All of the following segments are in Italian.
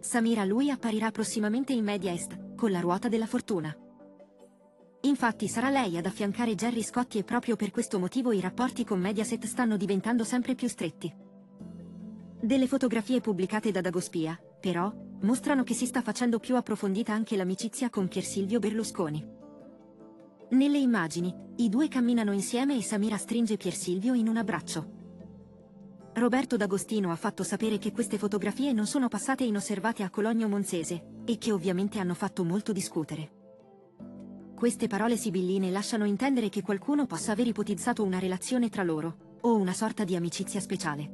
Samira Lui apparirà prossimamente in Media con la ruota della fortuna. Infatti sarà lei ad affiancare Gerry Scotti e proprio per questo motivo i rapporti con Mediaset stanno diventando sempre più stretti. Delle fotografie pubblicate da Dagospia, però, mostrano che si sta facendo più approfondita anche l'amicizia con Pier Silvio Berlusconi. Nelle immagini, i due camminano insieme e Samira stringe Pier Silvio in un abbraccio. Roberto D'Agostino ha fatto sapere che queste fotografie non sono passate inosservate a Cologno Monzese, e che ovviamente hanno fatto molto discutere. Queste parole sibilline lasciano intendere che qualcuno possa aver ipotizzato una relazione tra loro, o una sorta di amicizia speciale.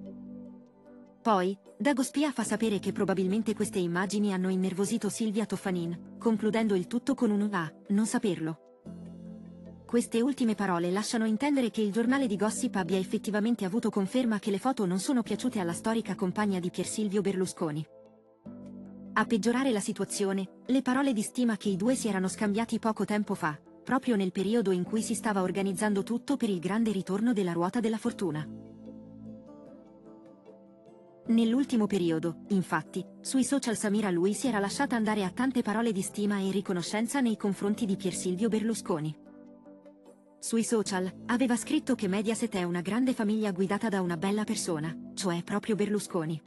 Poi, Dagospia fa sapere che probabilmente queste immagini hanno innervosito Silvia Toffanin, concludendo il tutto con un ah, non saperlo. Queste ultime parole lasciano intendere che il giornale di gossip abbia effettivamente avuto conferma che le foto non sono piaciute alla storica compagna di Pier Silvio Berlusconi. A peggiorare la situazione, le parole di stima che i due si erano scambiati poco tempo fa, proprio nel periodo in cui si stava organizzando tutto per il grande ritorno della ruota della fortuna. Nell'ultimo periodo, infatti, sui social Samira lui si era lasciata andare a tante parole di stima e riconoscenza nei confronti di Pier Silvio Berlusconi. Sui social, aveva scritto che Mediaset è una grande famiglia guidata da una bella persona, cioè proprio Berlusconi.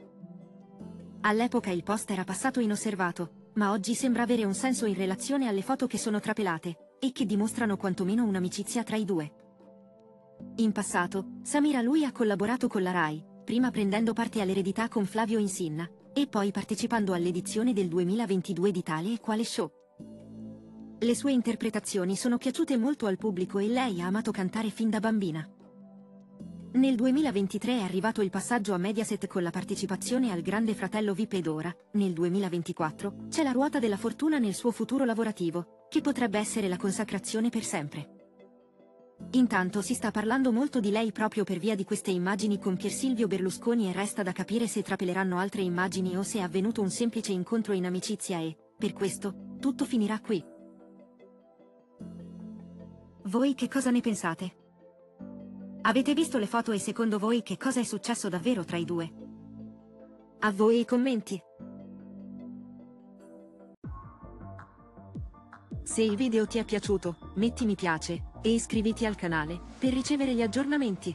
All'epoca il post era passato inosservato, ma oggi sembra avere un senso in relazione alle foto che sono trapelate, e che dimostrano quantomeno un'amicizia tra i due. In passato, Samira lui ha collaborato con la RAI, prima prendendo parte all'eredità con Flavio Insinna, e poi partecipando all'edizione del 2022 di Tale e Quale Show. Le sue interpretazioni sono piaciute molto al pubblico e lei ha amato cantare fin da bambina. Nel 2023 è arrivato il passaggio a Mediaset con la partecipazione al Grande Fratello VIP ed ora, nel 2024, c'è la ruota della fortuna nel suo futuro lavorativo, che potrebbe essere la consacrazione per sempre. Intanto si sta parlando molto di lei proprio per via di queste immagini con Pier Silvio Berlusconi e resta da capire se trapeleranno altre immagini o se è avvenuto un semplice incontro in amicizia e, per questo, tutto finirà qui. Voi che cosa ne pensate? Avete visto le foto e secondo voi che cosa è successo davvero tra i due? A voi i commenti. Se il video ti è piaciuto, metti mi piace e iscriviti al canale per ricevere gli aggiornamenti.